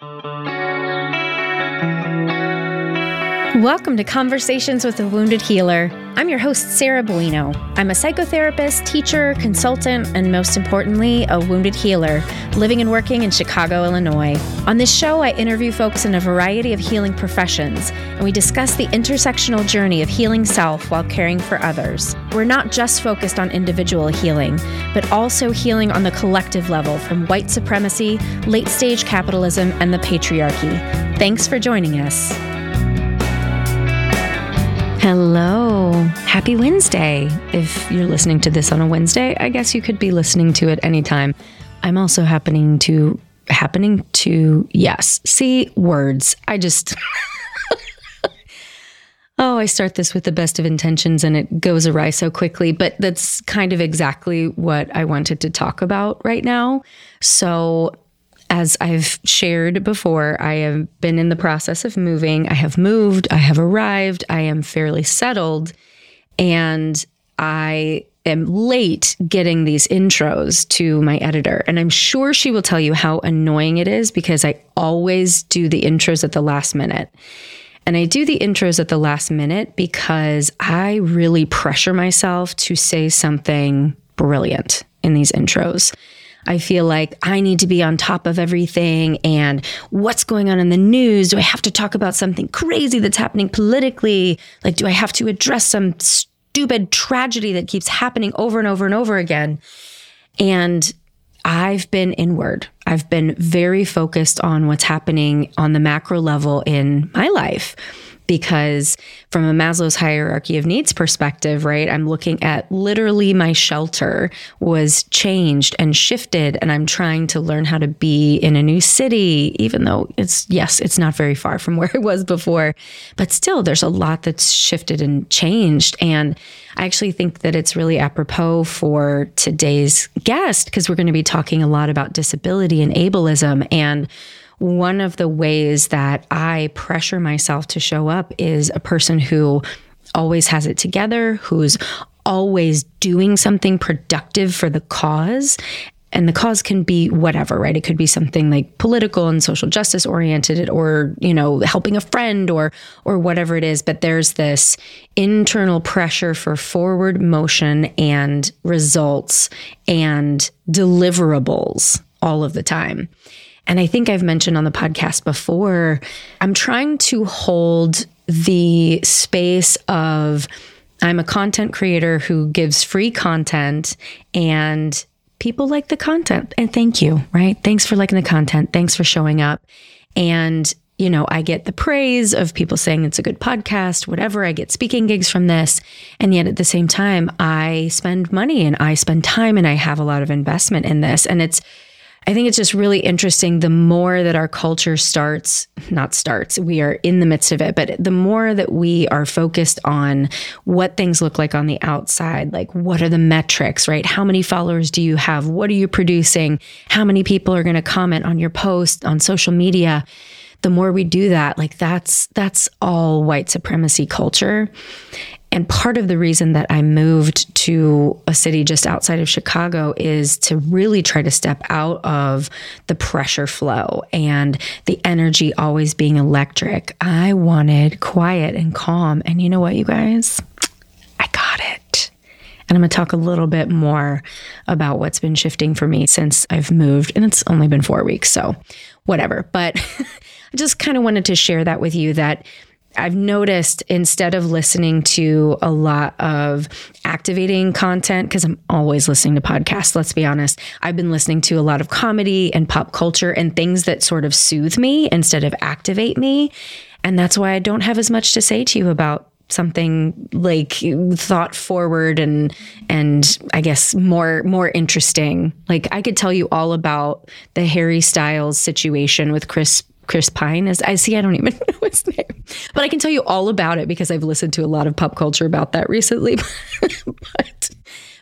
Thank you. Welcome to Conversations with a Wounded Healer. I'm your host, Sarah Bueno. I'm a psychotherapist, teacher, consultant, and most importantly, a wounded healer living and working in Chicago, Illinois. On this show, I interview folks in a variety of healing professions, and we discuss the intersectional journey of healing self while caring for others. We're not just focused on individual healing, but also healing on the collective level from white supremacy, late stage capitalism, and the patriarchy. Thanks for joining us. Hello. Happy Wednesday. If you're listening to this on a Wednesday, I guess you could be listening to it anytime. I'm also happening to happening to yes. See words. I just Oh, I start this with the best of intentions and it goes awry so quickly, but that's kind of exactly what I wanted to talk about right now. So, as I've shared before, I have been in the process of moving. I have moved, I have arrived, I am fairly settled, and I am late getting these intros to my editor. And I'm sure she will tell you how annoying it is because I always do the intros at the last minute. And I do the intros at the last minute because I really pressure myself to say something brilliant in these intros. I feel like I need to be on top of everything and what's going on in the news. Do I have to talk about something crazy that's happening politically? Like, do I have to address some stupid tragedy that keeps happening over and over and over again? And I've been inward. I've been very focused on what's happening on the macro level in my life because from a Maslow's hierarchy of needs perspective, right, I'm looking at literally my shelter was changed and shifted, and I'm trying to learn how to be in a new city, even though it's, yes, it's not very far from where it was before, but still, there's a lot that's shifted and changed. And I actually think that it's really apropos for today's guest because we're going to be talking a lot about disability and ableism and one of the ways that I pressure myself to show up is a person who always has it together, who's always doing something productive for the cause. And the cause can be whatever, right? It could be something like political and social justice oriented or, you know, helping a friend or or whatever it is, but there's this internal pressure for forward motion and results and deliverables all of the time. And I think I've mentioned on the podcast before, I'm trying to hold the space of I'm a content creator who gives free content and people like the content. And thank you, right? Thanks for liking the content. Thanks for showing up. And you know, I get the praise of people saying it's a good podcast, whatever. I get speaking gigs from this. And yet at the same time, I spend money and I spend time and I have a lot of investment in this. And it's, I think it's just really interesting. The more that our culture starts, not starts, we are in the midst of it, but the more that we are focused on what things look like on the outside, like what are the metrics, right? How many followers do you have? What are you producing? How many people are going to comment on your post on social media? The more we do that, like that's that's all white supremacy culture. And part of the reason that I moved to a city just outside of Chicago is to really try to step out of the pressure flow and the energy always being electric. I wanted quiet and calm. And you know what, you guys? I got it. And I'm going to talk a little bit more about what's been shifting for me since I've moved. And it's only been four weeks. So, whatever. But I just kind of wanted to share that with you that I've noticed instead of listening to a lot of activating content, because I'm always listening to podcasts, let's be honest, I've been listening to a lot of comedy and pop culture and things that sort of soothe me instead of activate me. And that's why I don't have as much to say to you about something like thought forward and and I guess more more interesting. Like I could tell you all about the Harry Styles situation with Chris Chris Pine is. I see. I don't even know his name, but I can tell you all about it because I've listened to a lot of pop culture about that recently. but,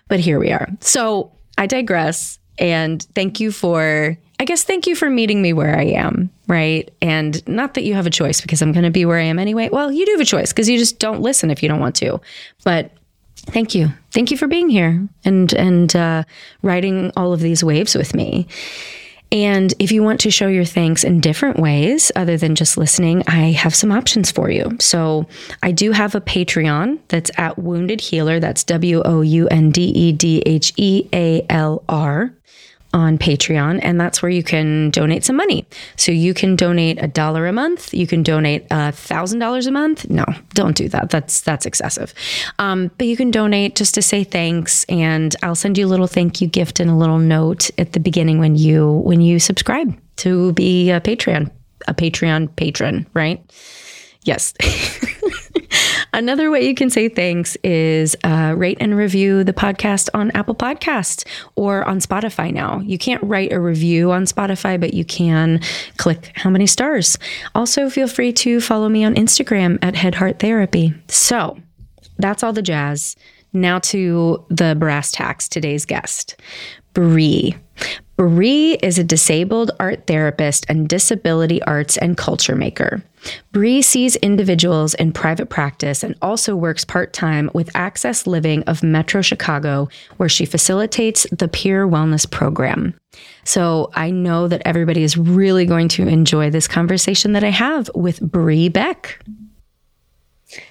but here we are. So I digress. And thank you for, I guess, thank you for meeting me where I am, right? And not that you have a choice because I'm going to be where I am anyway. Well, you do have a choice because you just don't listen if you don't want to. But thank you, thank you for being here and and uh, riding all of these waves with me. And if you want to show your thanks in different ways other than just listening, I have some options for you. So I do have a Patreon that's at Wounded Healer. That's W O U N D E D H E A L R on Patreon, and that's where you can donate some money. So you can donate a dollar a month. You can donate a thousand dollars a month. No, don't do that. That's that's excessive. Um, but you can donate just to say thanks, and I'll send you a little thank you gift and a little note at the beginning when you when you subscribe to be a Patreon a Patreon patron. Right? Yes. Another way you can say thanks is uh, rate and review the podcast on Apple Podcasts or on Spotify now. You can't write a review on Spotify, but you can click how many stars. Also, feel free to follow me on Instagram at Head Heart Therapy. So that's all the jazz. Now to the brass tacks, today's guest, Bree. Bree is a disabled art therapist and disability arts and culture maker. Bree sees individuals in private practice and also works part time with Access Living of Metro Chicago, where she facilitates the peer wellness program. So I know that everybody is really going to enjoy this conversation that I have with Bree Beck.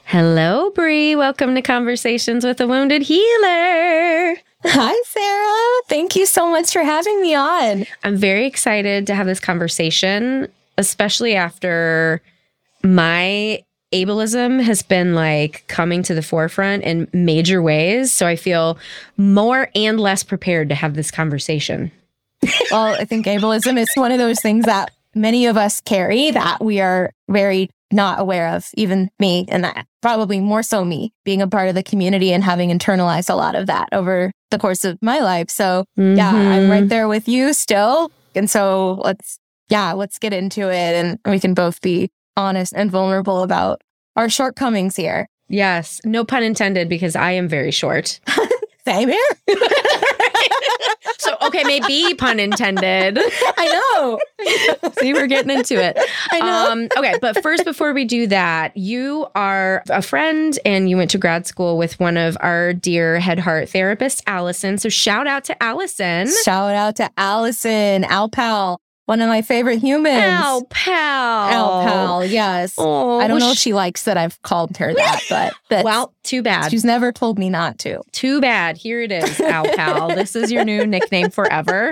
Hello, Bree. Welcome to Conversations with a Wounded Healer. Hi, Sarah. Thank you so much for having me on. I'm very excited to have this conversation, especially after my ableism has been like coming to the forefront in major ways. So I feel more and less prepared to have this conversation. well, I think ableism is one of those things that many of us carry that we are very not aware of, even me, and that probably more so me being a part of the community and having internalized a lot of that over the course of my life. So mm-hmm. yeah, I'm right mm-hmm. there with you still. And so let's, yeah, let's get into it and we can both be honest and vulnerable about our shortcomings here. Yes. No pun intended because I am very short. Same here. so okay, maybe pun intended. I know. See, we're getting into it. I know. Um, okay, but first, before we do that, you are a friend and you went to grad school with one of our dear head heart therapists, Allison. So shout out to Allison. Shout out to Allison, Al Pal one of my favorite humans. Al Pal. Al Pal, yes. Oh, I don't know if she likes that I've called her that, but that's, well, too bad. She's never told me not to. Too bad. Here it is, Al Pal. this is your new nickname forever.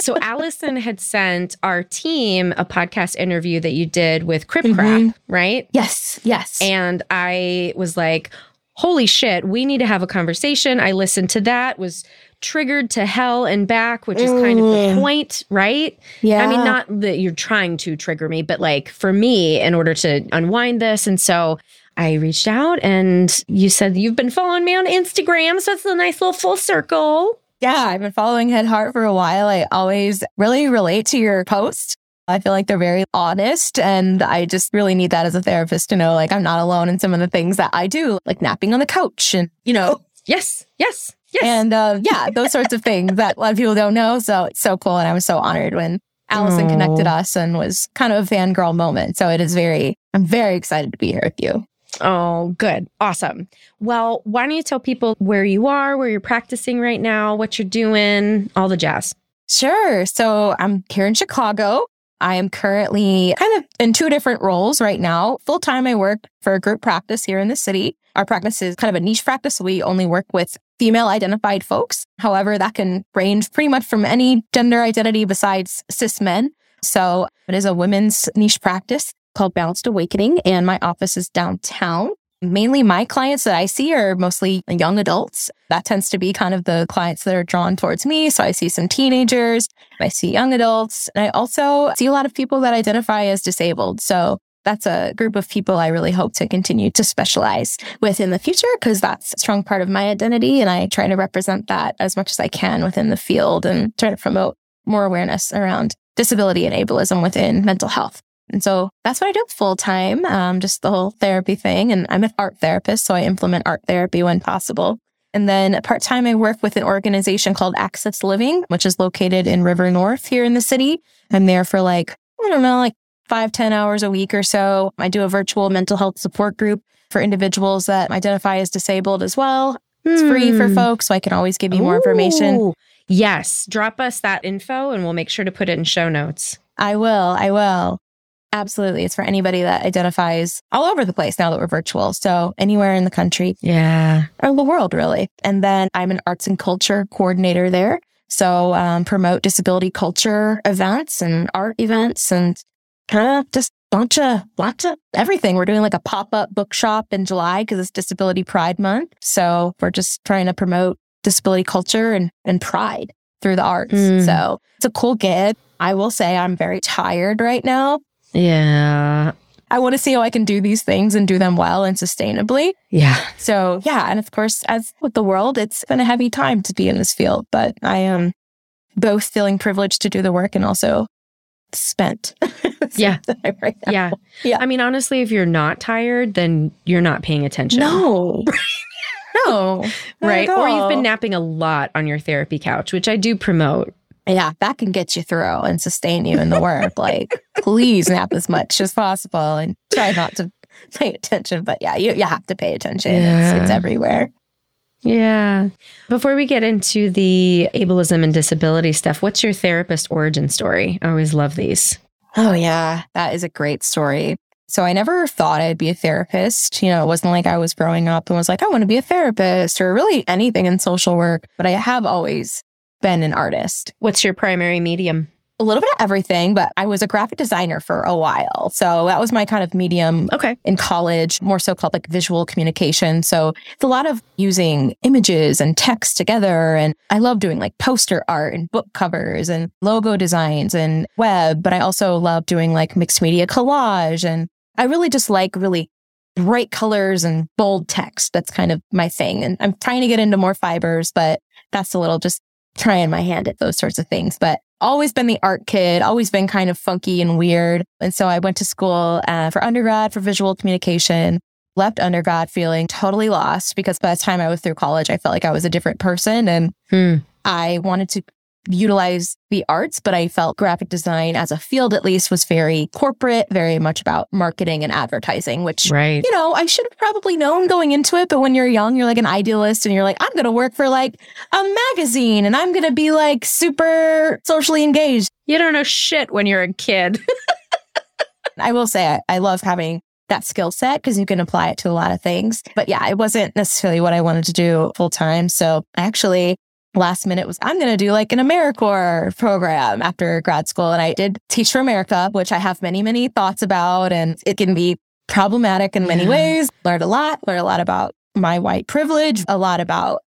So Allison had sent our team a podcast interview that you did with Crip Crap, mm-hmm. right? Yes, yes. And I was like, holy shit, we need to have a conversation. I listened to that, was triggered to hell and back, which is kind of the mm. point, right? Yeah. I mean, not that you're trying to trigger me, but like for me, in order to unwind this. And so I reached out and you said you've been following me on Instagram. So it's a nice little full circle. Yeah, I've been following Head Heart for a while. I always really relate to your posts. I feel like they're very honest. And I just really need that as a therapist to know like I'm not alone in some of the things that I do, like napping on the couch and, you know. Yes, yes. Yes. And uh, yeah, those sorts of things that a lot of people don't know. So it's so cool. And I was so honored when Allison Aww. connected us and was kind of a fangirl moment. So it is very, I'm very excited to be here with you. Oh, good. Awesome. Well, why don't you tell people where you are, where you're practicing right now, what you're doing, all the jazz? Sure. So I'm here in Chicago. I am currently kind of in two different roles right now. Full time, I work for a group practice here in the city. Our practice is kind of a niche practice. We only work with female identified folks. However, that can range pretty much from any gender identity besides cis men. So it is a women's niche practice called Balanced Awakening, and my office is downtown. Mainly my clients that I see are mostly young adults. That tends to be kind of the clients that are drawn towards me. So I see some teenagers, I see young adults, and I also see a lot of people that identify as disabled. So that's a group of people I really hope to continue to specialize with in the future because that's a strong part of my identity. And I try to represent that as much as I can within the field and try to promote more awareness around disability and ableism within mental health. And so that's what I do full time, um, just the whole therapy thing. And I'm an art therapist, so I implement art therapy when possible. And then part time, I work with an organization called Access Living, which is located in River North here in the city. I'm there for like, I don't know, like five ten hours a week or so. I do a virtual mental health support group for individuals that identify as disabled as well. It's free for hmm. folks, so I can always give you more information. Yes, drop us that info and we'll make sure to put it in show notes. I will. I will. Absolutely. It's for anybody that identifies all over the place now that we're virtual. So anywhere in the country Yeah. or the world, really. And then I'm an arts and culture coordinator there. So um, promote disability culture events and art events and kind of just bunch of lots of everything. We're doing like a pop up bookshop in July because it's Disability Pride Month. So we're just trying to promote disability culture and, and pride through the arts. Mm. So it's a cool gig. I will say I'm very tired right now. Yeah. I want to see how I can do these things and do them well and sustainably. Yeah. So yeah, and of course, as with the world, it's been a heavy time to be in this field, but I am both feeling privileged to do the work and also spent. Yeah. right. Yeah. Yeah. I mean, honestly, if you're not tired, then you're not paying attention. No. no. Right. Or you've been napping a lot on your therapy couch, which I do promote. Yeah, that can get you through and sustain you in the work. like, please nap as much as possible and try not to pay attention. But yeah, you, you have to pay attention. It's, it's everywhere. Yeah. Before we get into the ableism and disability stuff, what's your therapist origin story? I always love these. Oh, yeah. That is a great story. So I never thought I'd be a therapist. You know, it wasn't like I was growing up and was like, I want to be a therapist or really anything in social work. But I have always been an artist. What's your primary medium? A little bit of everything, but I was a graphic designer for a while. So that was my kind of medium Okay. in college, more so called like visual communication. So it's a lot of using images and text together. And I love doing like poster art and book covers and logo designs and web, but I also love doing like mixed media collage. And I really just like really bright colors and bold text. That's kind of my thing. And I'm trying to get into more fibers, but that's a little just trying my hand at those sorts of things. But always been the art kid, always been kind of funky and weird. And so I went to school uh, for undergrad for visual communication, left undergrad feeling totally lost because by the time I was through college, I felt like I was a different person and Hmm. I wanted to utilize the arts, but I felt graphic design as a field at least was very corporate, very much about marketing and advertising, which Right. you know, I should have probably known going into it. But when you're young, you're like an idealist and you're like, I'm going to work for like a magazine and I'm going to be like super socially engaged. You don't know shit when you're a kid. I will say, I, I love having that skill set because you can apply it to a lot of things. But yeah, it wasn't necessarily what I wanted to do full time. So I actually, last minute was, I'm going to do like an AmeriCorps program after grad school. And I did Teach for America, which I have many, many thoughts about. And it can be problematic in many Yeah. ways. Learned a lot, learned a lot about my white privilege, a lot about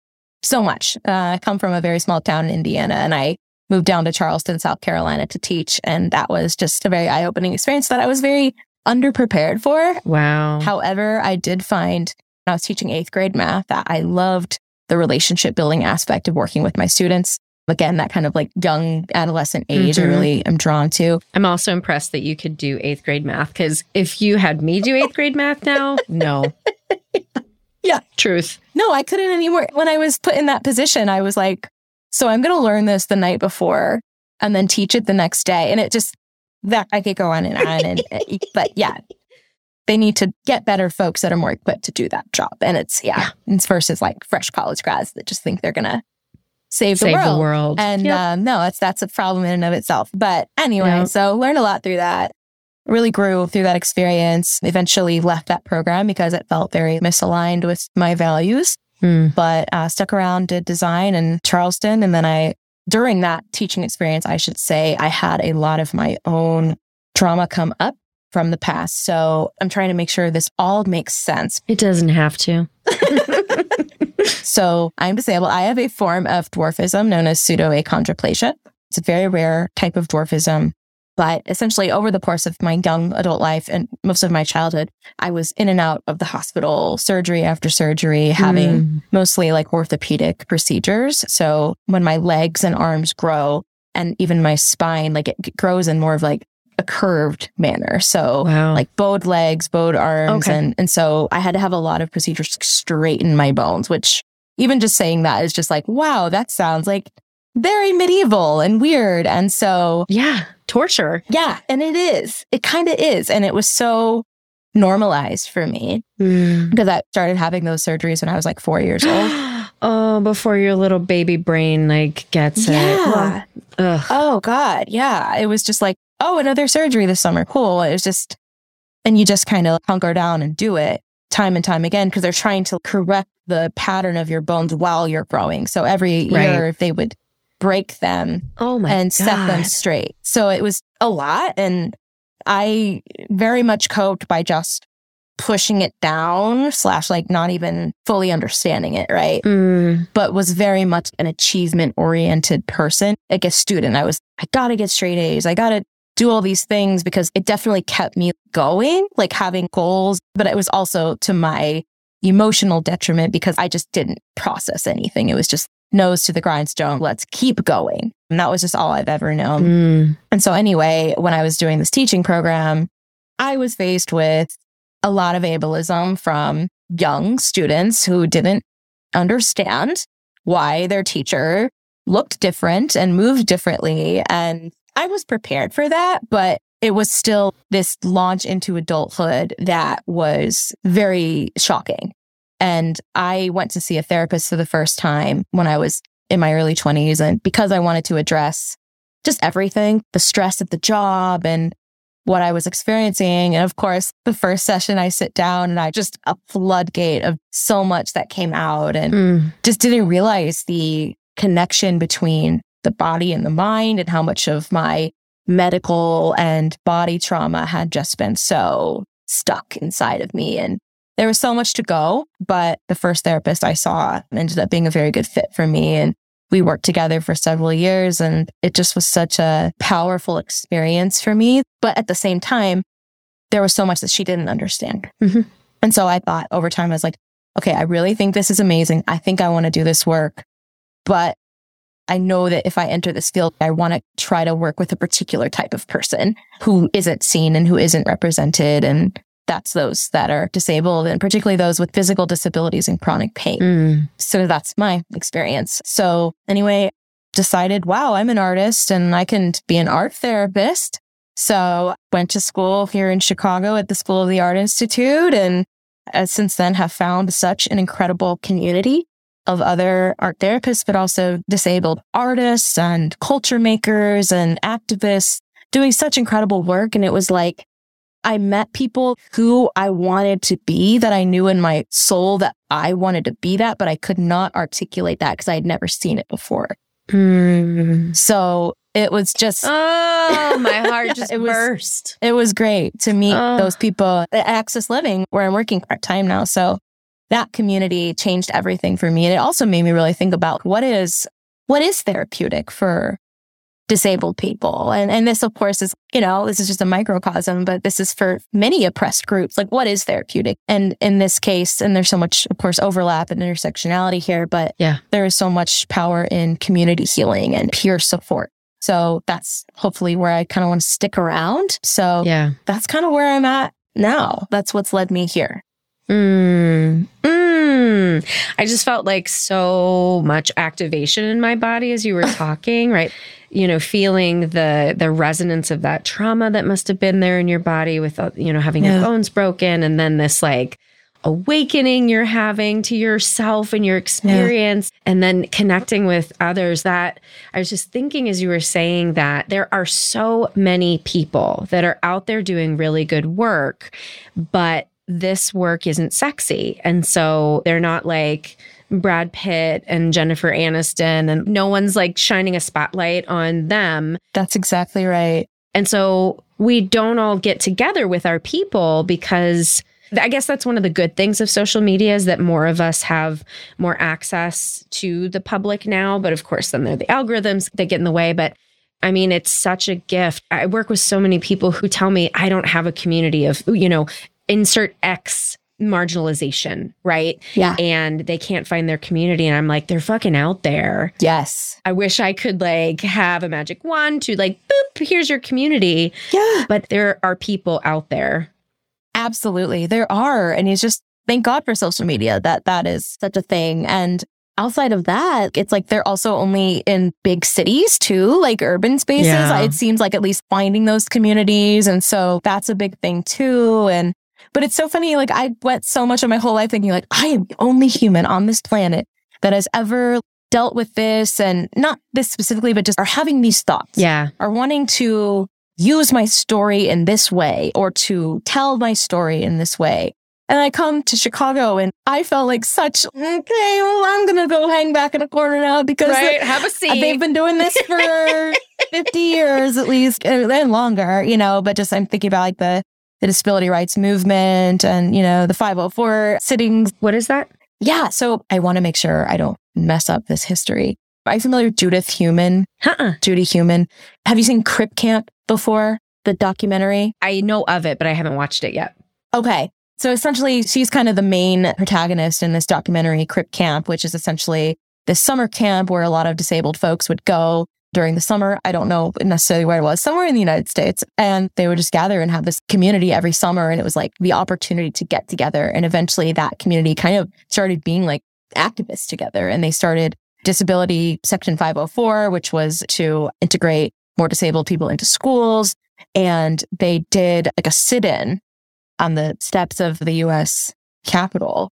so much. Uh, I come from a very small town in Indiana and I moved down to Charleston, South Carolina to teach. And that was just a very eye opening experience that I was very underprepared for. Wow. However, I did find when I was teaching eighth grade math that I loved the relationship building aspect of working with my students. Again, that kind of like young adolescent age, I Mhm. really am drawn to. I'm also impressed that you could do eighth grade math because if you had me do eighth grade math now, no. Yeah. Truth. No, I couldn't anymore. When I was put in that position, I was like, so I'm going to learn this the night before and then teach it the next day. And it just, that I could go on and on. And, but yeah, they need to get better folks that are more equipped to do that job. And it's, yeah, it's versus like fresh college grads that just think they're going to save, Save the world. the world. And Yep. um, no, it's that's a problem in and of itself. But anyway, Yep. so learned a lot through that. Really grew through that experience. Eventually left that program because it felt very misaligned with my values. Hmm. But uh, stuck around, did design in Charleston, and then I during that teaching experience, I should say, I had a lot of my own trauma come up from the past. So I'm trying to make sure this all makes sense. It doesn't have to. So I'm disabled. I have a form of dwarfism known as pseudoachondroplasia. It's a very rare type of dwarfism. But essentially, over the course of my young adult life and most of my childhood, I was in and out of the hospital, surgery after surgery, having Mm. mostly like orthopedic procedures. So when my legs and arms grow and even my spine, like it grows in more of like a curved manner. So Wow. like bowed legs, bowed arms. Okay. And, and so I had to have a lot of procedures to straighten my bones, which even just saying that is just like, wow, that sounds like very medieval and weird. And so, yeah. Torture. yeah, and it is. It kind of is. And it was so normalized for me Mm. because I started having those surgeries when I was like four years old. Oh, before your little baby brain like gets Yeah. it. Oh God. Yeah. It was just like, oh, another surgery this summer. Cool. It was just, and you just kind of hunker down and do it time and time again because they're trying to correct the pattern of your bones while you're growing. So every Right. year they would break them Oh my and set them straight. So it was a lot. And I very much coped by just pushing it down slash like not even fully understanding it. Right. Mm, But was very much an achievement oriented person. Like a student, I was, I gotta get straight A's. I gotta do all these things because it definitely kept me going, like having goals. But it was also to my emotional detriment because I just didn't process anything. It was just nose to the grindstone. Let's keep going. And that was just all I've ever known. mm, And so, anyway, when I was doing this teaching program, I was faced with a lot of ableism from young students who didn't understand why their teacher looked different and moved differently. And I was prepared for that, but it was still this launch into adulthood that was very shocking. And I went to see a therapist for the first time when I was in my early 20s. And because I wanted to address just everything, the stress of the job and what I was experiencing. And of course, the first session I sit down and I just a floodgate of so much that came out and mm. just didn't realize the connection between the body and the mind and how much of my medical and body trauma had just been so stuck inside of me. And there was so much to go, but the first therapist I saw ended up being a very good fit for me. And we worked together for several years and it just was such a powerful experience for me. But at the same time, there was so much that she didn't understand. Mhm. And so I thought over time, I was like, okay, I really think this is amazing. I think I want to do this work, but I know that if I enter this field, I want to try to work with a particular type of person who isn't seen and who isn't represented. And that's those that are disabled and particularly those with physical disabilities and chronic pain. Mm. So that's my experience. So anyway, decided, wow, I'm an artist and I can be an art therapist. So went to school here in Chicago at the School of the Art Institute and uh, since then have found such an incredible community of other art therapists, but also disabled artists and culture makers and activists doing such incredible work. And it was like, I met people who I wanted to be that I knew in my soul that I wanted to be that, but I could not articulate that because I had never seen it before. Mm. So it was just, Oh, my heart just It was- burst. it was great to meet Oh. those people at Access Living where I'm working part time now. So that community changed everything for me. And it also made me really think about what is, what is therapeutic for disabled people. And, and this, of course, is, you know, this is just a microcosm, but this is for many oppressed groups. Like what is therapeutic? And in this case, and there's so much, of course, overlap and intersectionality here, but Yeah. there is so much power in community healing and peer support. So that's hopefully where I kind of want to stick around. So Yeah. that's kind of where I'm at now. That's what's led me here. Mm. Mm. I just felt like so much activation in my body as you were talking, right? You know, feeling the the resonance of that trauma that must have been there in your body with uh, you know having your bones broken and then this like awakening you're having to yourself and your experience and then connecting with others that I was just thinking as you were saying that there are so many people that are out there doing really good work but this work isn't sexy and so they're not like Brad Pitt and Jennifer Aniston and no one's like shining a spotlight on them That's exactly right. and so we don't all get together with our people because I guess that's one of the good things of social media is that more of us have more access to the public now. But of course, then there are the algorithms that get in the way. But I mean, it's such a gift. I work with so many people who tell me I don't have a community of, you know, insert X marginalization, right? Yeah. And they can't find their community. And I'm like, they're fucking out there. Yes. I wish I could like have a magic wand to like, boop, here's your community. Yeah. But there are people out there. Absolutely. There are. And it's just thank God for social media that that is such a thing. And outside of that, it's like they're also only in big cities too, like urban spaces. Yeah. It seems like at least finding those communities. And so that's a big thing too. And but it's so funny. Like I went so much of my whole life thinking like I am the only human on this planet that has ever dealt with this and not this specifically, but just are having these thoughts. Yeah. Are wanting to use my story in this way or to tell my story in this way. And I come to Chicago and I felt like such, okay, well, I'm going to go hang back in a corner now because Right. Have a seat. they've been doing this for 50 years at least and longer, you know, but just I'm thinking about like the, the disability rights movement and, you know, the 504 sit-ins. what is that? Yeah. So I want to make sure I don't mess up this history. Are you familiar with Judith Heumann? Uh-uh. Judy Heumann. Have you seen Crip Camp before? The documentary? I know of it, but I haven't watched it yet. Okay. So essentially, she's kind of the main protagonist in this documentary, Crip Camp, which is essentially this summer camp where a lot of disabled folks would go during the summer. I don't know necessarily where it was, somewhere in the United States. And they would just gather and have this community every summer. And it was like the opportunity to get together. And eventually that community kind of started being like activists together. And they started Disability Section 504, which was to integrate more disabled people into schools. And they did like a sit in on the steps of the US Capitol.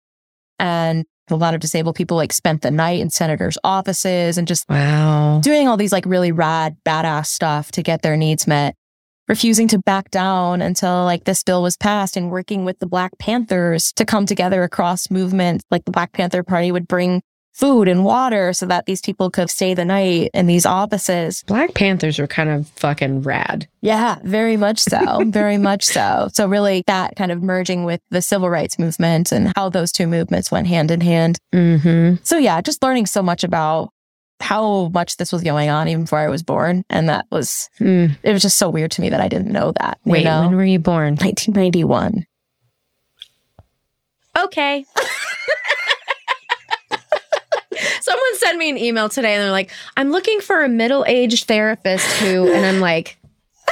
And a lot of disabled people like spent the night in senators' offices and just Wow. doing all these like really rad, badass stuff to get their needs met, refusing to back down until like this bill was passed and working with the Black Panthers to come together across movements. Like the Black Panther Party would bring food and water so that these people could stay the night in these offices. Black Panthers are kind of fucking rad. Yeah, very much so. very much so. So really that kind of merging with the civil rights movement and how those two movements went hand in hand. Mm-hmm. So yeah, just learning so much about how much this was going on even before I was born. And that was, Mm. it was just so weird to me that I didn't know that. you Wait, know? when were you born? 1991. Okay. Someone sent me an email today and they're like, I'm looking for a middle aged therapist who, and I'm like,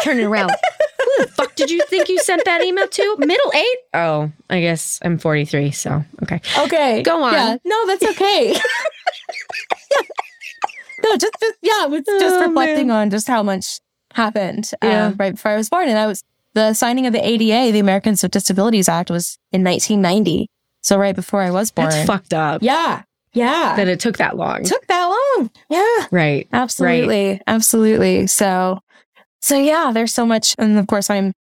turning around. Who the fuck did you think you sent that email to? Middle eight? Oh, I guess I'm 43. So, okay. Okay. Go on. Yeah. No, that's okay. no, just, just yeah, it's just Oh, reflecting on just how much happened Yeah. um, right before I was born. And I was the signing of the ADA, the Americans with Disabilities Act, was in 1990. So right before I was born. That's fucked up Yeah. Yeah. that it took that long. took that long. Yeah. right. Absolutely. Absolutely. So, so yeah, there's so much. And of course, I'm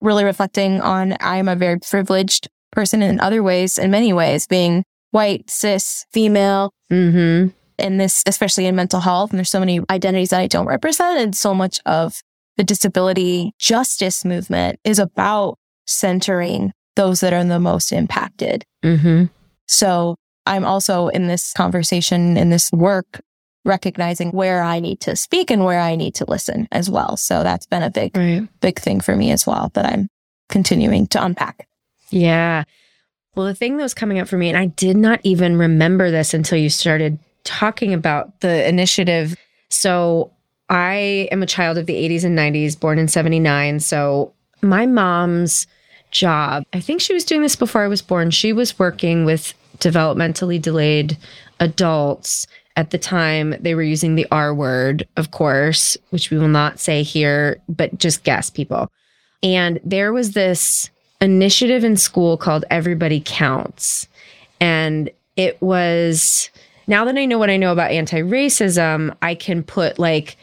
really reflecting on I'm a very privileged person in other ways, in many ways, being white, cis, female, Mm-hmm. in this, especially in mental health. And there's so many identities that I don't represent. And so much of the disability justice movement is about centering those that are the most impacted. Mm-hmm. So I'm also in this conversation, in this work, recognizing where I need to speak and where I need to listen as well. So that's been a big, Right. big thing for me as well that I'm continuing to unpack. Yeah. Well, the thing that was coming up for me, and I did not even remember this until you started talking about the initiative. So, I am a child of the 80s and 90s, born in 79. So, my mom's job, I think she was doing this before I was born. She was working with developmentally delayed adults. At the time, they were using the R word, of course, which we will not say here, but just guess people. And there was this initiative in school called Everybody Counts. And it was now that I know what I know about anti racism, I can put like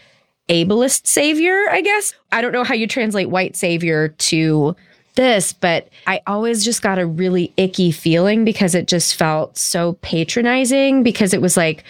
ableist savior, I guess. I don't know how you translate white savior to this, but I always just got a really icky feeling because it just felt so patronizing because it was like,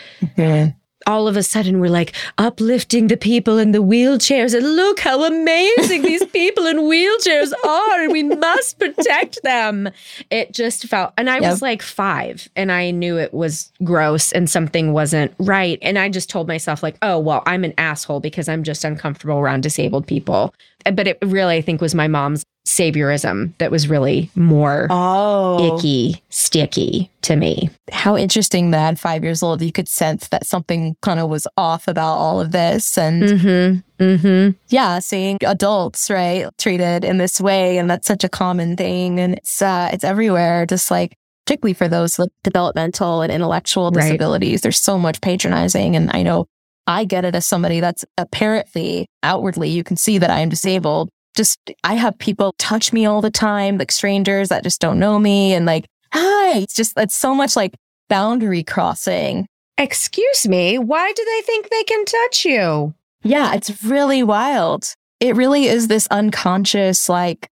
all of a sudden we're like uplifting the people in the wheelchairs and look how amazing these people in wheelchairs are. And we must protect them. It just felt and i Yep. was like five and i knew it was gross and something wasn't right. And i just told myself like oh well i'm an asshole because i'm just uncomfortable around disabled people. But it really i think was my mom's saviorism that was really more Oh, icky sticky to me how interesting that five years old, you could sense that something kind of was off about all of this. And mm-hmm mm-hmm yeah, seeing adults, right, treated in this way. And that's such a common thing. And it's, uh, it's everywhere, just like, particularly for those with developmental and intellectual Right. disabilities. There's so much patronizing. And I know I get it as somebody that's apparently outwardly, you can see that I am disabled. Just, I have people touch me all the time, like strangers that just don't know me and like, hi. It's just, it's so much like boundary crossing excuse me, why do they think they can touch you? Yeah, it's really wild. It really is this unconscious, like,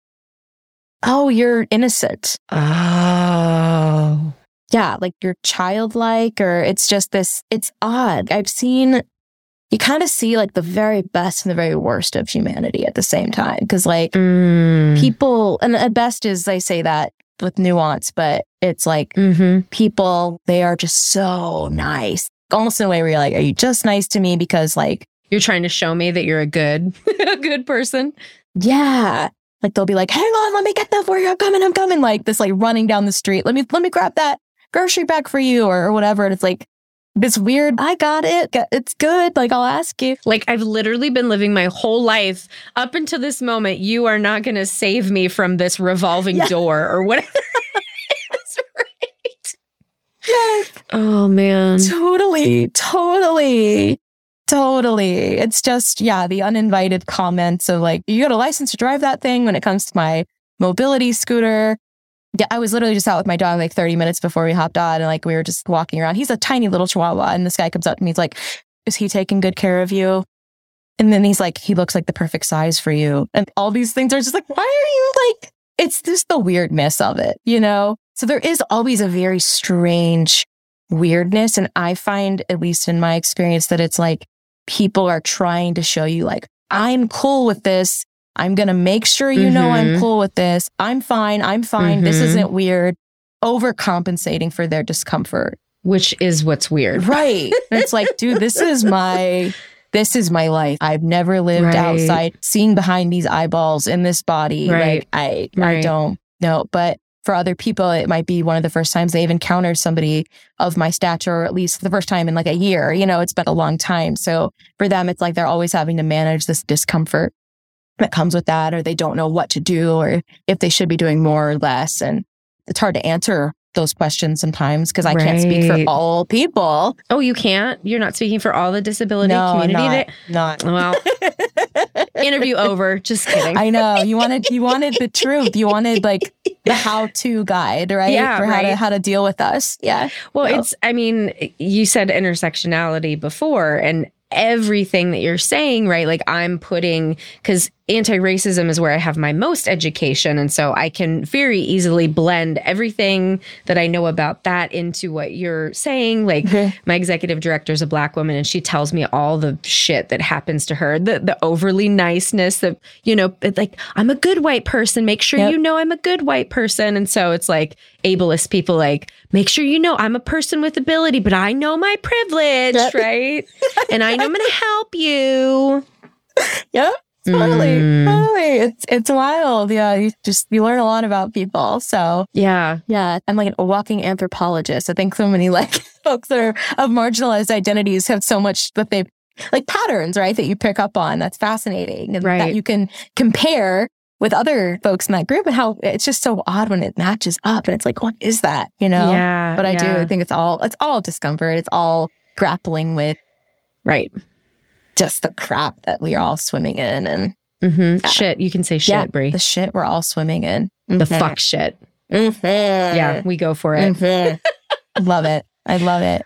oh, you're innocent. Oh. Yeah, like you're childlike, or it's just this, it's odd. I've seen, you kind of see like the very best and the very worst of humanity at the same time. Cause like Mm. people, and at best is they say that with nuance, but it's like Mm-hmm. people, they are just so nice. Almost in a way where you're like, are you just nice to me because like, You're trying to show me that you're a good, a good person. Yeah. Like they'll be like, hang on, let me get that for you. I'm coming, I'm coming. Like this, like running down the street. Let me, let me grab that grocery bag for you or, or whatever. And it's like this weird, I got it. It's good. Like I'll ask you. Like I've literally been living my whole life up until this moment. You are not going to save me from this revolving Yeah. door or whatever. Right. Yes. Oh man. Totally. Totally. Totally. It's just, yeah, the uninvited comments of like, you got a license to drive that thing when it comes to my mobility scooter. I was literally just out with my dog like 30 minutes before we hopped on and like we were just walking around. He's a tiny little chihuahua and this guy comes up to me. He's like, is he taking good care of you? And then he's like, he looks like the perfect size for you. And all these things are just like, why are you like, it's just the weirdness of it, you know? So there is always a very strange weirdness. And I find, at least in my experience, that it's like people are trying to show you, like, I'm cool with this. I'm going to make sure you know I'm Mhm. cool with this. I'm fine. I'm fine. This Mhm. isn't weird. Overcompensating for their discomfort. Which is what's weird. Right. It's like, dude, this is my. This is my life. I've never lived Right. outside seeing behind these eyeballs in this body. Right. Like I I don't know. But for other people, it might be one of the first times they've encountered somebody of my stature, or at least the first time in like a year. You know, it's been a long time. So for them, it's like they're always having to manage this discomfort that comes with that, or they don't know what to do, or if they should be doing more or less. And it's hard to answer those questions sometimes because I can't speak for all people. Oh, you can't? You're not speaking for all the disability No, community? not, not. Oh, well, interview over. Just kidding. I know you wanted you wanted the truth. You wanted like the how to guide, right? Yeah, for how to right. how to deal with us. Yeah, Well, No. it's, I mean, you said intersectionality before, and everything that you're saying, right? Like, I'm putting, because anti racism is where I have my most education. And so I can very easily blend everything that I know about that into what you're saying. Like, Mhm. my executive director is a black woman, and she tells me all the shit that happens to her the, the overly niceness that, you know, like, I'm a good white person. Make sure Yep. you know I'm a good white person. And so it's like, ableist people like make sure you know i'm a person with ability but i know my privilege Yep. right and i know i'm gonna help you yeah, totally, Mm. totally. It's it's wild. Yeah, you just you learn a lot about people. So yeah yeah, I'm like a walking anthropologist. I think so many like folks that are of marginalized identities have so much that they like patterns, right? That you pick up on. That's fascinating, and Right. that you can compare with other folks in that group and how it's just so odd when it matches up and it's like what is that you know yeah but I do. I think it's all it's all discomfort. It's all grappling with right just the crap that we are all swimming in and hmm Yeah. shit you can say shit Yeah, Bree. the shit we're all swimming in. the fuck shit yeah we go for it Mhm. love it. I love it.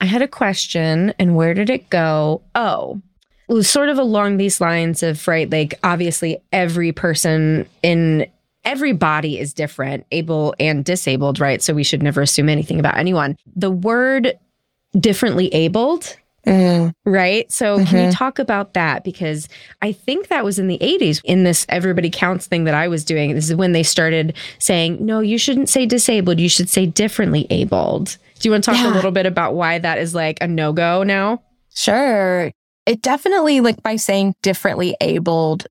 I had a question, and where did it go? Oh, it was sort of along these lines of, right, like obviously every person in every body is different, able and disabled, right? So we should never assume anything about anyone. The word differently abled, Mm. right? So can you mm-hmm. talk about that? Because I think that was in the 80s in this everybody counts thing that I was doing. This is when they started saying, no, you shouldn't say disabled, you should say differently abled. Do you want to talk Yeah. a little bit about why that is like a no go now? Sure. It definitely, like by saying differently abled,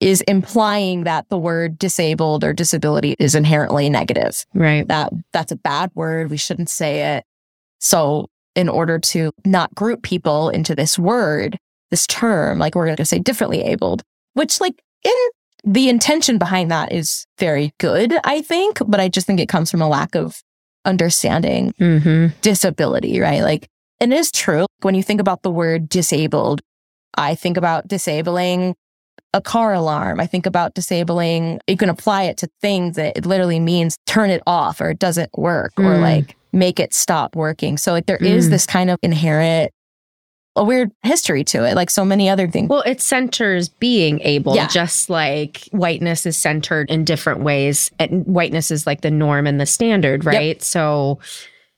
is implying that the word disabled or disability is inherently negative. Right. That that's a bad word. We shouldn't say it. So, in order to not group people into this word, this term, like we're going to say differently abled, which, like, in the intention behind that is very good, I think, but I just think it comes from a lack of understanding Mm-hmm. disability, right? Like, and it is true. When you think about the word disabled, I think about disabling a car alarm. I think about disabling, you can apply it to things that it literally means turn it off or it doesn't work or Mm. like make it stop working. So like there mm. is this kind of inherent a weird history to it, like so many other things. Well, it centers being able, yeah. just like whiteness is centered in different ways. And whiteness is like the norm and the standard, right? Yep. So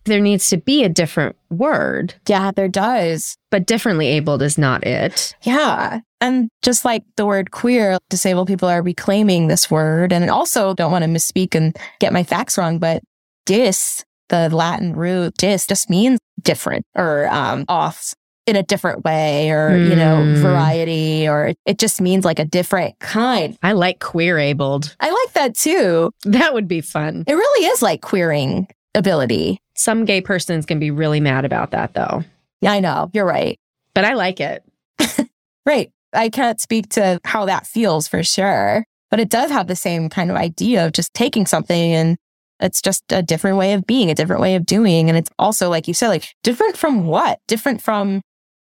there needs to be a different word. Yeah, there does. But differently abled is not it. Yeah. And just like the word queer, disabled people are reclaiming this word. And also don't want to misspeak and get my facts wrong, but dis, the Latin root dis, just means different or um, off in a different way or, mm. you know, hmm. variety, or it just means like a different kind. I like queer abled. I like that too. That would be fun. It really is like queering ability. Some gay persons can be really mad about that though. Yeah, I know. You're right. But I like it. right. I can't speak to how that feels for sure, but it does have the same kind of idea of just taking something and it's just a different way of being, a different way of doing. And it's also, like you said, like different from what? Different from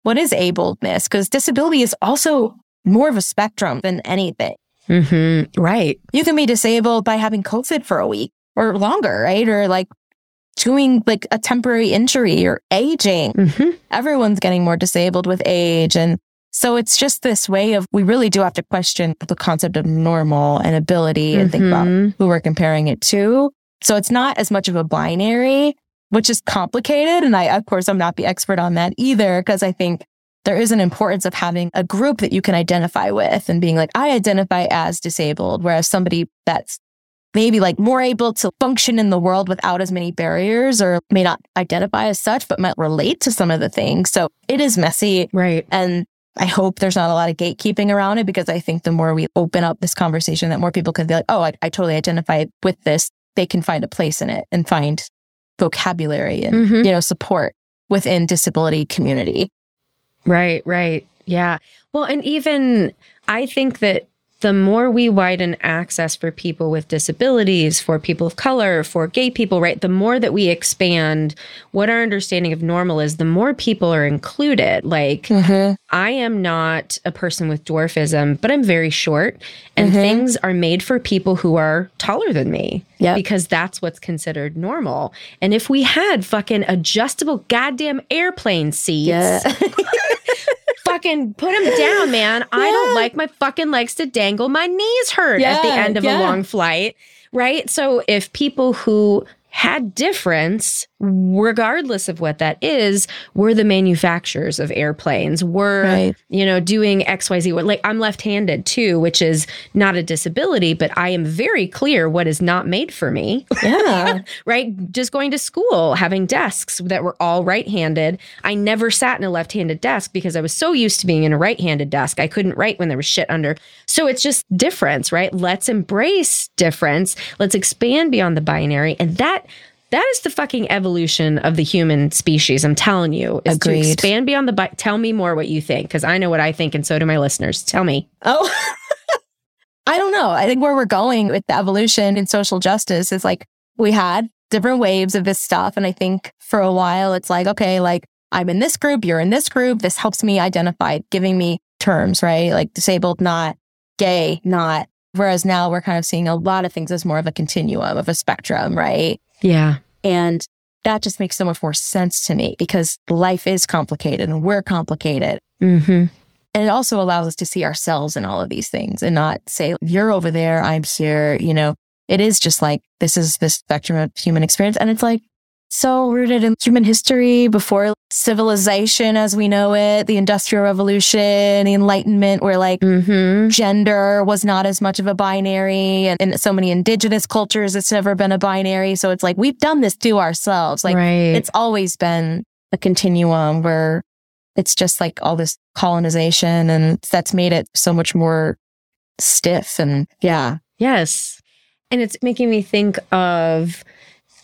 what is abledness? Because disability is also more of a spectrum than anything. Mm-hmm. Right. You can be disabled by having COVID for a week or longer, right? Or like doing like a temporary injury or aging. Mm-hmm. Everyone's getting more disabled with age. And so it's just this way of, we really do have to question the concept of normal and ability and mm-hmm. think about mm-hmm. who we're comparing it to. So it's not as much of a binary which is complicated. And I, of course, I'm not the expert on that either, because I think there is an importance of having a group that you can identify with and being like, I identify as disabled, whereas somebody that's maybe like more able to function in the world without as many barriers or may not identify as such, but might relate to some of the things. So it is messy. Right. And I hope there's not a lot of gatekeeping around it because I think the more we open up this conversation, that more people can be like, oh, I, I totally identify with this. They can find a place in it and find vocabulary and mm-hmm. you know support within disability community. Right right. Yeah. Well and even i think that the more we widen access for people with disabilities, for people of color, for gay people, right? The more that we expand what our understanding of normal is, the more people are included. Like, mm-hmm. I am not a person with dwarfism, but I'm very short, and mm-hmm. things are made for people who are taller than me. Yeah. Because that's what's considered normal. And if we had fucking adjustable goddamn airplane seats. Yeah. fucking put them down, man. Yeah. I don't like my fucking legs to dangle. My knees hurt yeah, at the end of yeah. a long flight. Right. So if people who had difference, regardless of what that is, we're the manufacturers of airplanes, were, right. you know, doing XYZ. Like I'm left handed too, which is not a disability, but I am very clear what is not made for me. Yeah. right. Just going to school, having desks that were all right handed. I never sat in a left handed desk because I was so used to being in a right handed desk. I couldn't write when there was shit under. So it's just difference, right? Let's embrace difference. Let's expand beyond the binary. And that that is the fucking evolution of the human species. I'm telling you, is Agreed. to expand beyond the. Bi- Tell me more what you think, because I know what I think, and so do my listeners. Tell me. Oh, I don't know. I think where we're going with the evolution in social justice is like we had different waves of this stuff, and I think for a while it's like okay, like I'm in this group, you're in this group. This helps me identify, giving me terms, right? Like disabled, not gay, not. Whereas now we're kind of seeing a lot of things as more of a continuum of a spectrum, right? Yeah. And that just makes so much more sense to me because life is complicated and we're complicated. Mm-hmm. And it also allows us to see ourselves in all of these things and not say, you're over there, I'm here. You know, it is just like, this is the spectrum of human experience. And it's like, so rooted in human history before civilization as we know it, the industrial revolution, the enlightenment, where like mm-hmm. gender was not as much of a binary. And in so many indigenous cultures, it's never been a binary. So it's like, we've done this to ourselves. Like right. it's always been a continuum where it's just like all this colonization and that's made it so much more stiff and yeah. Yes. And it's making me think of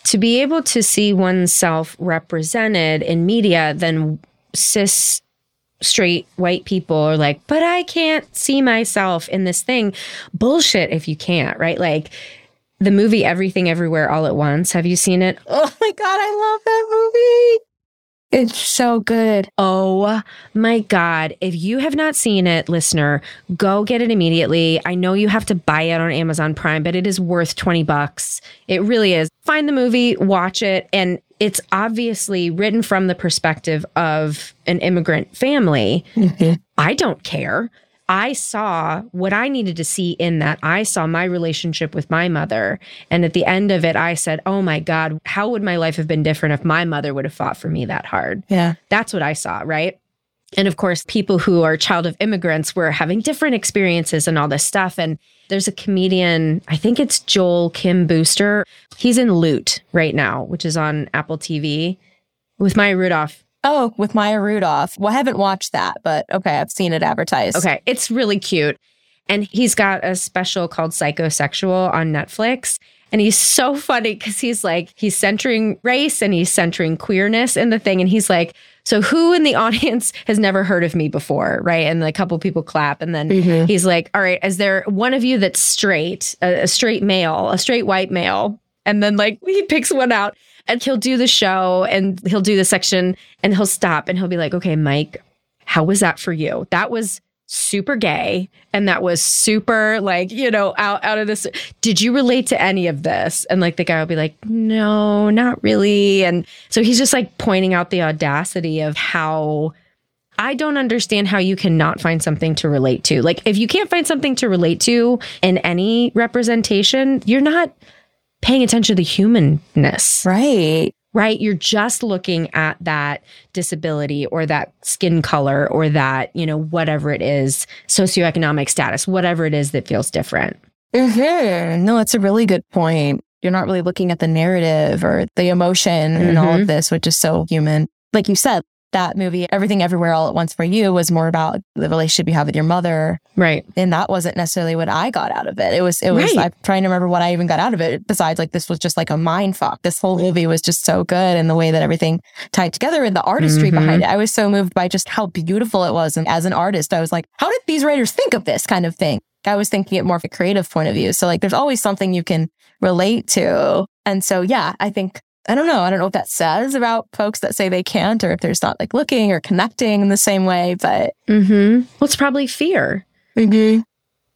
to be able to see oneself represented in media, then cis straight white people are like, but I can't see myself in this thing. Bullshit if you can't, right? Like the movie Everything Everywhere All at Once. Have you seen it? Oh my God, I love that movie. It's so good. Oh my God. If you have not seen it, listener, go get it immediately. I know you have to buy it on Amazon Prime, but it is worth 20 bucks. It really is. Find the movie, watch it, and it's obviously written from the perspective of an immigrant family. Mm-hmm. I don't care. I saw what I needed to see in that. I saw my relationship with my mother. And at the end of it, I said, Oh my God, how would my life have been different if my mother would have fought for me that hard? Yeah. That's what I saw, right? And of course, people who are child of immigrants were having different experiences and all this stuff. And there's a comedian, I think it's Joel Kim Booster. He's in Loot right now, which is on Apple TV with Maya Rudolph. Oh, with Maya Rudolph. Well, I haven't watched that, but okay, I've seen it advertised. Okay, it's really cute. And he's got a special called Psychosexual on Netflix. And he's so funny because he's like, he's centering race and he's centering queerness in the thing. And he's like, so who in the audience has never heard of me before? Right. And a couple people clap. And then Mhm. he's like, all right, is there one of you that's straight, a, a straight male, a straight white male? And then like he picks one out and he'll do the show and he'll do the section and he'll stop and he'll be like, okay, Mike, how was that for you? That was super gay and that was super like you know out out of this did you relate to any of this and like the guy will be like no not really and so he's just like pointing out the audacity of how I don't understand how you cannot find something to relate to. Like, if you can't find something to relate to in any representation, you're not paying attention to the humanness Right. right? You're just looking at that disability or that skin color or that, you know, whatever it is, socioeconomic status, whatever it is that feels different. Mhm. No, it's a really good point. You're not really looking at the narrative or the emotion and all of this, which is so human. Like you said, that movie, Everything Everywhere All at Once for You, was more about the relationship you have with your mother. Right. And that wasn't necessarily what I got out of it. It was, it was, Right. I'm trying to remember what I even got out of it. Besides, like, this was just like a mind fuck. This whole movie was just so good. And the way that everything tied together and the artistry Mhm. behind it. I was so moved by just how beautiful it was. And as an artist, I was like, how did these writers think of this kind of thing? I was thinking it more from a creative point of view. So, like, there's always something you can relate to. And so, yeah, I think, I don't know. I don't know what that says about folks that say they can't or if there's not like looking or connecting in the same way, but Mm-hmm. Well, it's probably fear,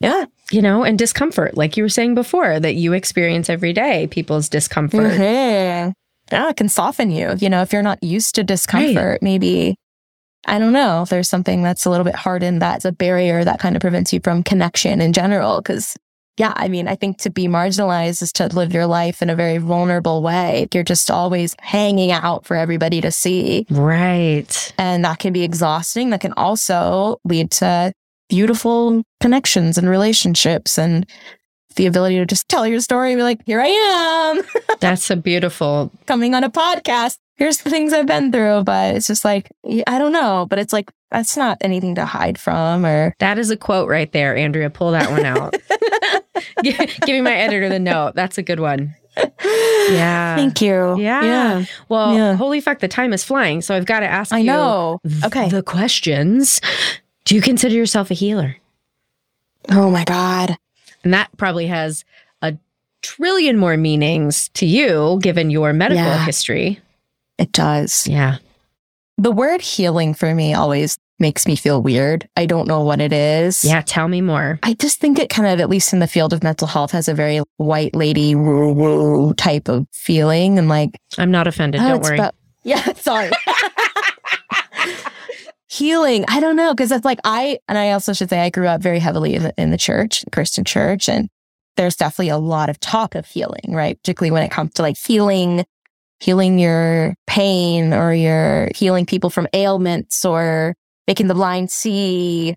yeah. you know, and discomfort, like you were saying before, that you experience every day, people's discomfort. Mhm. Yeah, it can soften you. You know, if you're not used to discomfort, maybe, I don't know, if there's something that's a little bit hardened that's a barrier that kind of prevents you from connection in general. Cause yeah, I mean, I think to be marginalized is to live your life in a very vulnerable way. You're just always hanging out for everybody to see. Right. And that can be exhausting. That can also lead to beautiful connections and relationships and the ability to just tell your story and be like, here I am. That's a beautiful. coming on a podcast. Here's the things I've been through, but it's just like, I don't know, but it's like, that's not anything to hide from or. That is a quote right there, Andrea. Pull that one out. Give giving my editor the note. That's a good one. Yeah. Thank you. Yeah. Well, Yeah. holy fuck, the time is flying. So I've got to ask I you know. th- Okay. the questions. Do you consider yourself a healer? Oh my God. And that probably has a trillion more meanings to you given your medical Yeah. history. It does. Yeah. The word healing for me always makes me feel weird. I don't know what it is. Yeah. Tell me more. I just think it kind of, at least in the field of mental health, has a very white lady woo woo type of feeling. And like, I'm not offended. Oh, Don't worry. about- yeah, sorry. Healing. I don't know. Cause it's like I, and I also should say I grew up very heavily in the, in the church, the Christian church. And there's definitely a lot of talk of healing, right? Particularly when it comes to like healing, healing your pain or you're healing people from ailments or making the blind see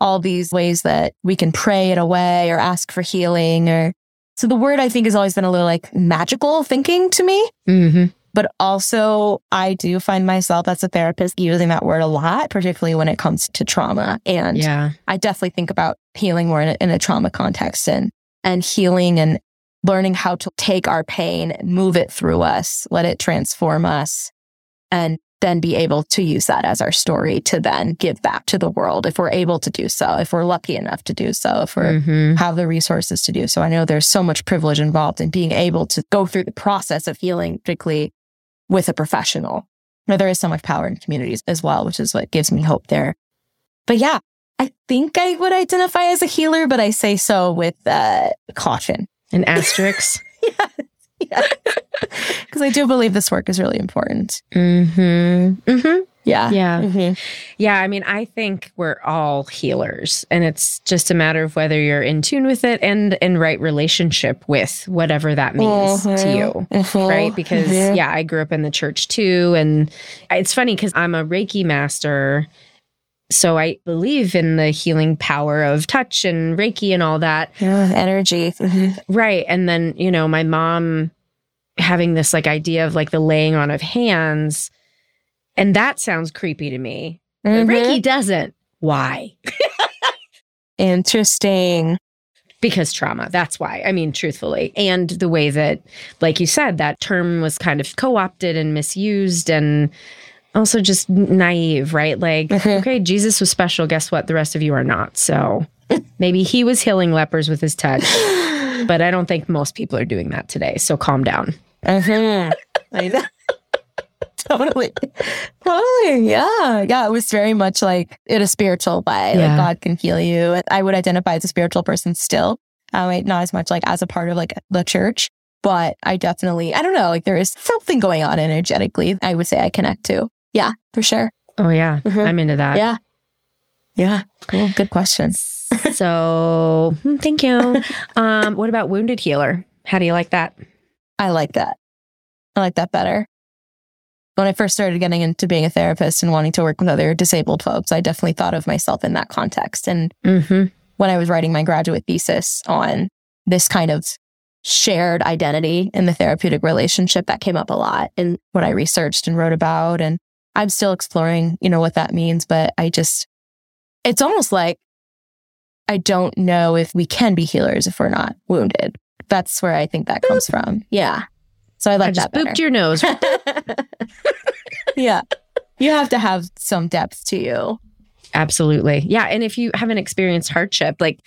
all these ways that we can pray it away or ask for healing or so the word I think has always been a little like magical thinking to me hmm but also I do find myself as a therapist using that word a lot, particularly when it comes to trauma. And Yeah. I definitely think about healing more in a, in a trauma context and, and healing and learning how to take our pain, move it through us, let it transform us, and then be able to use that as our story to then give back to the world if we're able to do so, if we're lucky enough to do so, if we're Mhm. have the resources to do so. I know there's so much privilege involved in being able to go through the process of healing, particularly with a professional. Now, there is so much power in communities as well, which is what gives me hope there. But yeah, I think I would identify as a healer, but I say so with uh, caution. An asterisk. Because because I do believe this work is really important. Mm-hmm. Mm-hmm. Yeah. Yeah. Mhm. Yeah. I mean, I think we're all healers, and it's just a matter of whether you're in tune with it and in right relationship with whatever that means to Mhm. you. Mhm. Right. Because, Mhm. yeah, I grew up in the church too. And it's funny because I'm a Reiki master. So I believe in the healing power of touch and Reiki and all that. Yeah, energy. Mhm. Right. And then, you know, my mom having this like idea of like the laying on of hands. And that sounds creepy to me. Mhm. Reiki doesn't. Why? Interesting. Because trauma. That's why. I mean, truthfully. And the way that, like you said, that term was kind of co opted and misused and also just naive, right? Like, Mhm. okay, Jesus was special. Guess what? The rest of you are not. So maybe he was healing lepers with his touch, but I don't think most people are doing that today. So calm down. Mhm. I know. totally. Totally. Yeah. Yeah. It was very much like in a spiritual way. Yeah. Like God can heal you. I would identify as a spiritual person still. Um, not as much like as a part of like the church, but I definitely, I don't know, like there is something going on energetically. I would say I connect to. Yeah, for sure. Oh, yeah. Mhm. I'm into that. Yeah. Yeah. Cool. Good question. So hmm, thank you. Um, what about wounded healer? How do you like that? I like that. I like that better. When I first started getting into being a therapist and wanting to work with other disabled folks, I definitely thought of myself in that context. And Mm-hmm. when I was writing my graduate thesis on this kind of shared identity in the therapeutic relationship, that came up a lot in what I researched and wrote about. And I'm still exploring, you know, what that means, but I just, it's almost like I don't know if we can be healers if we're not wounded. That's where I think that comes from. Yeah. So I like I just that better. booped your nose. yeah. You have to have some depth to you. Absolutely. Yeah. And if you haven't experienced hardship, like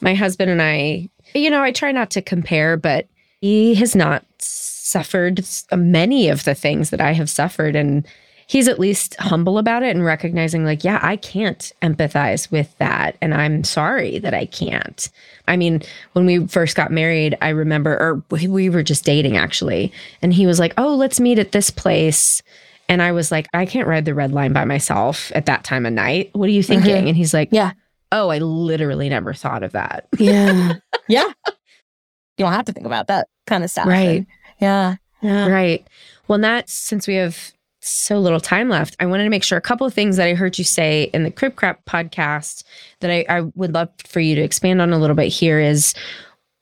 my husband and I, you know, I try not to compare, but he has not suffered many of the things that I have suffered. And he's at least humble about it and recognizing, like, yeah, I can't empathize with that. And I'm sorry that I can't. I mean, when we first got married, I remember, or we- we were just dating actually. And he was like, oh, let's meet at this place. And I was like, I can't ride the red line by myself at that time of night. What are you thinking? Mm-hmm. And he's like, Yeah. Oh, I literally never thought of that. Yeah. yeah. You don't have to think about that kind of stuff. Right. And- yeah. Yeah. Right. Well, that since we have so little time left, I wanted to make sure a couple of things that I heard you say in the Crib Crap podcast that I, I would love for you to expand on a little bit here is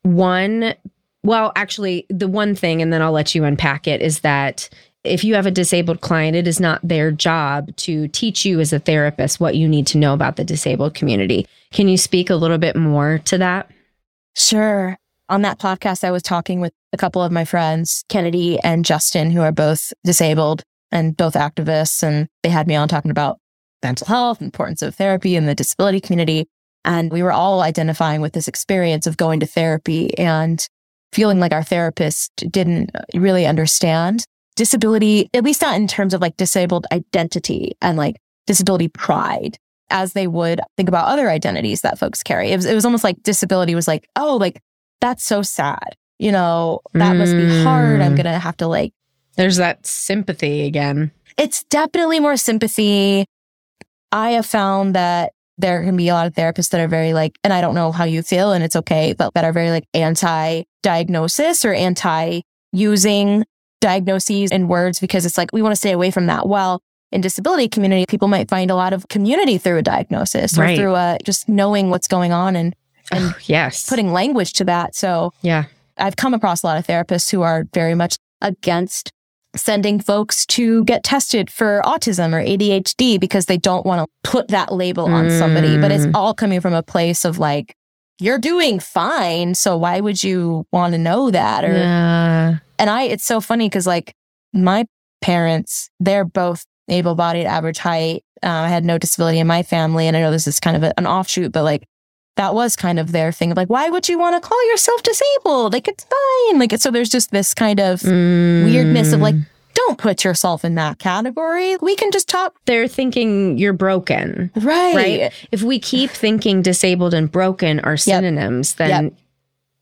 one, well, actually, the one thing, and then I'll let you unpack it, is that if you have a disabled client, it is not their job to teach you as a therapist what you need to know about the disabled community. Can you speak a little bit more to that? Sure. On that podcast, I was talking with a couple of my friends, Kennedy and Justin, who are both disabled and both activists. And they had me on talking about mental health, importance of therapy in the disability community. And we were all identifying with this experience of going to therapy and feeling like our therapist didn't really understand disability, at least not in terms of like disabled identity and like disability pride as they would think about other identities that folks carry. It was, it was almost like disability was like, oh, like that's so sad. You know, that must be hard. I'm Mm. going to have to like, There's that sympathy again. it's definitely more sympathy. I have found that there can be a lot of therapists that are very like, and I don't know how you feel and it's okay, but that are very like anti diagnosis or anti using diagnoses and words because it's like, we want to stay away from that. Well, in disability community, people might find a lot of community through a diagnosis or Right. through a, just knowing what's going on and And Oh, yes. putting language to that. So yeah. I've come across a lot of therapists who are very much against sending folks to get tested for autism or ADHD because they don't want to put that label on somebody. But it's Mm. all coming from a place of like, you're doing fine. So why would you want to know that? Or yeah. and I, it's so funny because like my parents, they're both able bodied, average height. Uh, I had no disability in my family. And I know this is kind of a, an offshoot, but like that was kind of their thing of like, why would you want to call yourself disabled? Like it's fine. Like, so there's just this kind of weirdness of like, Mm. don't put yourself in that category. We can just talk. they're thinking you're broken. Right. Right. If we keep thinking disabled and broken are synonyms, then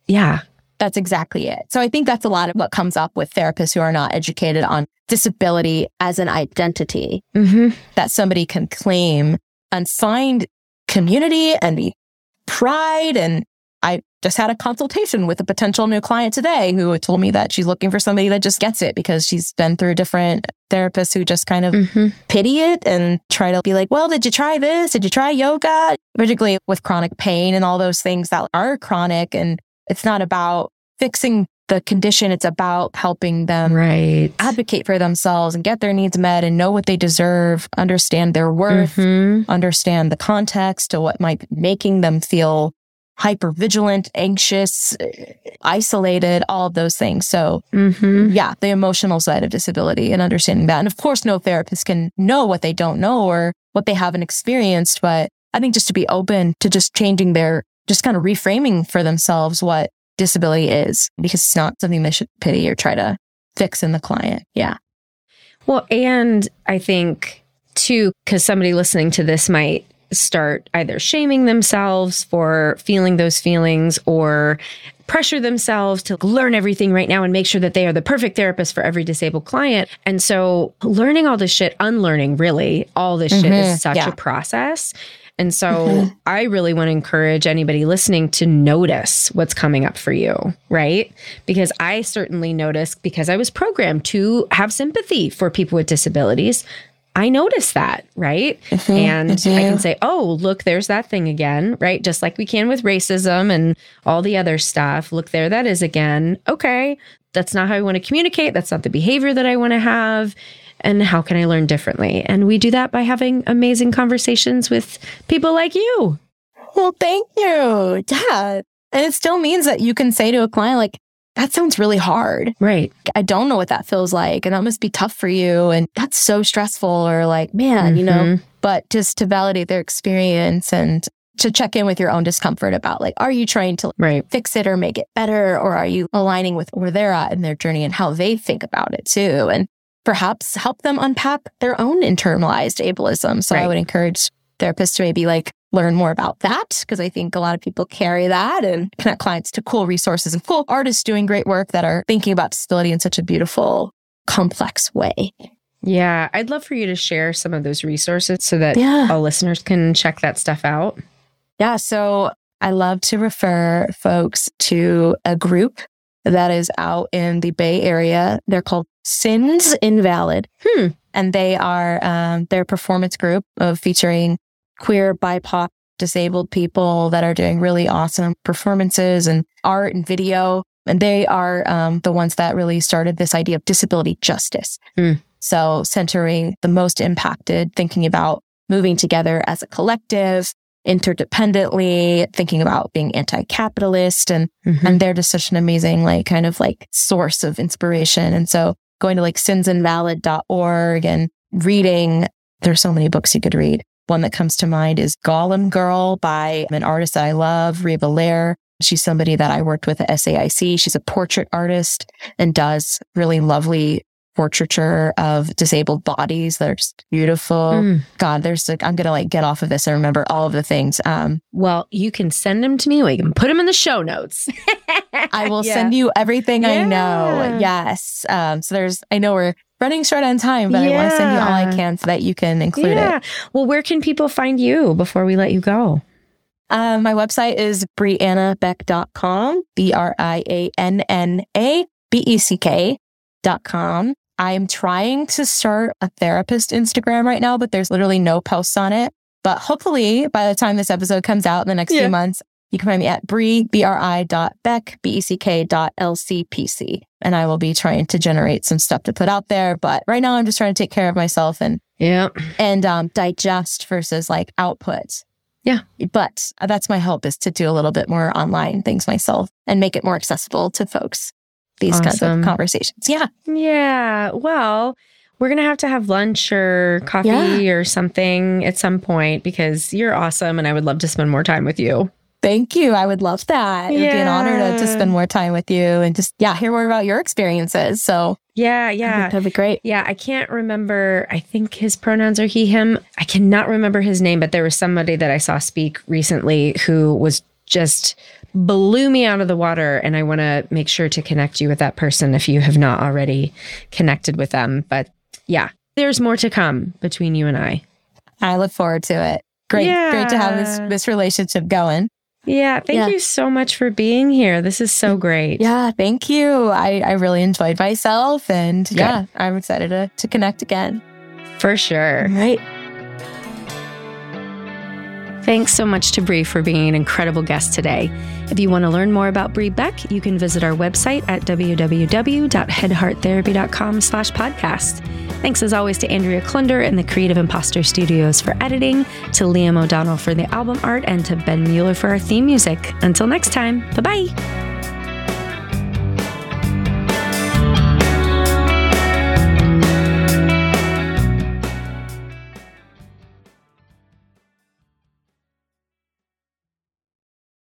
yeah. That's exactly it. So I think that's a lot of what comes up with therapists who are not educated on disability as an identity Mm-hmm. that somebody can claim and find community and be pride. And I just had a consultation with a potential new client today who told me that she's looking for somebody that just gets it because she's been through different therapists who just kind of Mm-hmm. pity it and try to be like, well, did you try this? Did you try yoga? Particularly with chronic pain and all those things that are chronic. And it's not about fixing the condition. It's about helping them Right. advocate for themselves and get their needs met and know what they deserve, understand their worth, Mhm. understand the context to what might be making them feel hyper vigilant, anxious, isolated, all of those things. So Mhm. yeah, the emotional side of disability and understanding that. And of course, no therapist can know what they don't know or what they haven't experienced. But I think just to be open to just changing their, just kind of reframing for themselves what disability is, because it's not something they should pity or try to fix in the client. Yeah. Well, and I think too, because somebody listening to this might start either shaming themselves for feeling those feelings or pressure themselves to learn everything right now and make sure that they are the perfect therapist for every disabled client. And so learning all this shit, unlearning really all this shit Mhm, is such yeah. a process. And so Mhm. I really want to encourage anybody listening to notice what's coming up for you, right? Because I certainly noticed because I was programmed to have sympathy for people with disabilities. I notice that, right? and I can say, oh, look, there's that thing again, right? Just like we can with racism and all the other stuff. Look, there that is again. Okay, that's not how I want to communicate. That's not the behavior that I want to have. And how can I learn differently? And we do that by having amazing conversations with people like you. Well, thank you. Yeah. And it still means that you can say to a client, like, that sounds really hard. Right. I don't know what that feels like. And that must be tough for you. And that's so stressful. Or like, man, you know, Mhm. but just to validate their experience and to check in with your own discomfort about like, are you trying to Right. fix it or make it better? Or are you aligning with where they're at in their journey and how they think about it too? And perhaps help them unpack their own internalized ableism. So I would encourage therapists to maybe like learn more about that because I think a lot of people carry that and connect clients to cool resources and cool artists doing great work that are thinking about disability in such a beautiful, complex way. Yeah. I'd love for you to share some of those resources so that Yeah. all listeners can check that stuff out. Yeah. So I love to refer folks to a group that is out in the Bay Area. They're called Sins Invalid. Hmm. And they are um, their performance group of featuring queer, BIPOC, disabled people that are doing really awesome performances and art and video. And they are um, the ones that really started this idea of disability justice. Hmm. So centering the most impacted, thinking about moving together as a collective, interdependently, thinking about being anti-capitalist and Mhm. and they're just such an amazing like kind of like source of inspiration. And so going to like sinsinvalid.org and reading, there's so many books you could read. One that comes to mind is Golem Girl by an artist that I love, Riva Lehrer. She's somebody that I worked with at SAIC. She's a portrait artist and does really lovely portraiture of disabled bodies that are just beautiful. Mm. God, there's like, I'm going to like get off of this and remember all of the things. Um, Well, you can send them to me. We can put them in the show notes. I will send you everything I know. Yes. Um, so there's, I know we're running short on time, but I want to send you all I can so that you can include Yeah. it. Well, where can people find you before we let you go? Um, my website is briannabeck.com, B R I A N N A B E C K dot com. I'm trying to start a therapist Instagram right now, but there's literally no posts on it. But hopefully by the time this episode comes out in the next Yeah. few months, you can find me at Bri, B-R-I dot Beck, B-E-C-K dot L-C-P-C. And I will be trying to generate some stuff to put out there. But right now I'm just trying to take care of myself and, Yeah. and, um, digest versus like output. Yeah. But that's my hope is to do a little bit more online things myself and make it more accessible to folks. These kinds Awesome. of conversations. Yeah. Yeah. Well, we're going to have to have lunch or coffee or something at some point because you're awesome and I would love to spend more time with you. Thank you. I would love that. It would be an honor to, to spend more time with you and just, yeah, hear more about your experiences. So Yeah. Yeah. that'd be great. Yeah, I can't remember. I think his pronouns are he, him. I cannot remember his name, but there was somebody that I saw speak recently who was just blew me out of the water. And I want to make sure to connect you with that person if you have not already connected with them. But yeah, there's more to come between you and I. I look forward to it. Great, yeah. great to have this this relationship going. Yeah, thank yeah. you so much for being here. This is so great. Yeah, thank you. I, I really enjoyed myself and Good. yeah, I'm excited to, to connect again. For sure. Right. Thanks so much to Bree for being an incredible guest today. If you want to learn more about Bree Beck, you can visit our website at www.headhearttherapy.com slash podcast. Thanks as always to Andrea Klunder and the Creative Imposter Studios for editing, to Liam O'Donnell for the album art, and to Ben Mueller for our theme music. Until next time, bye bye.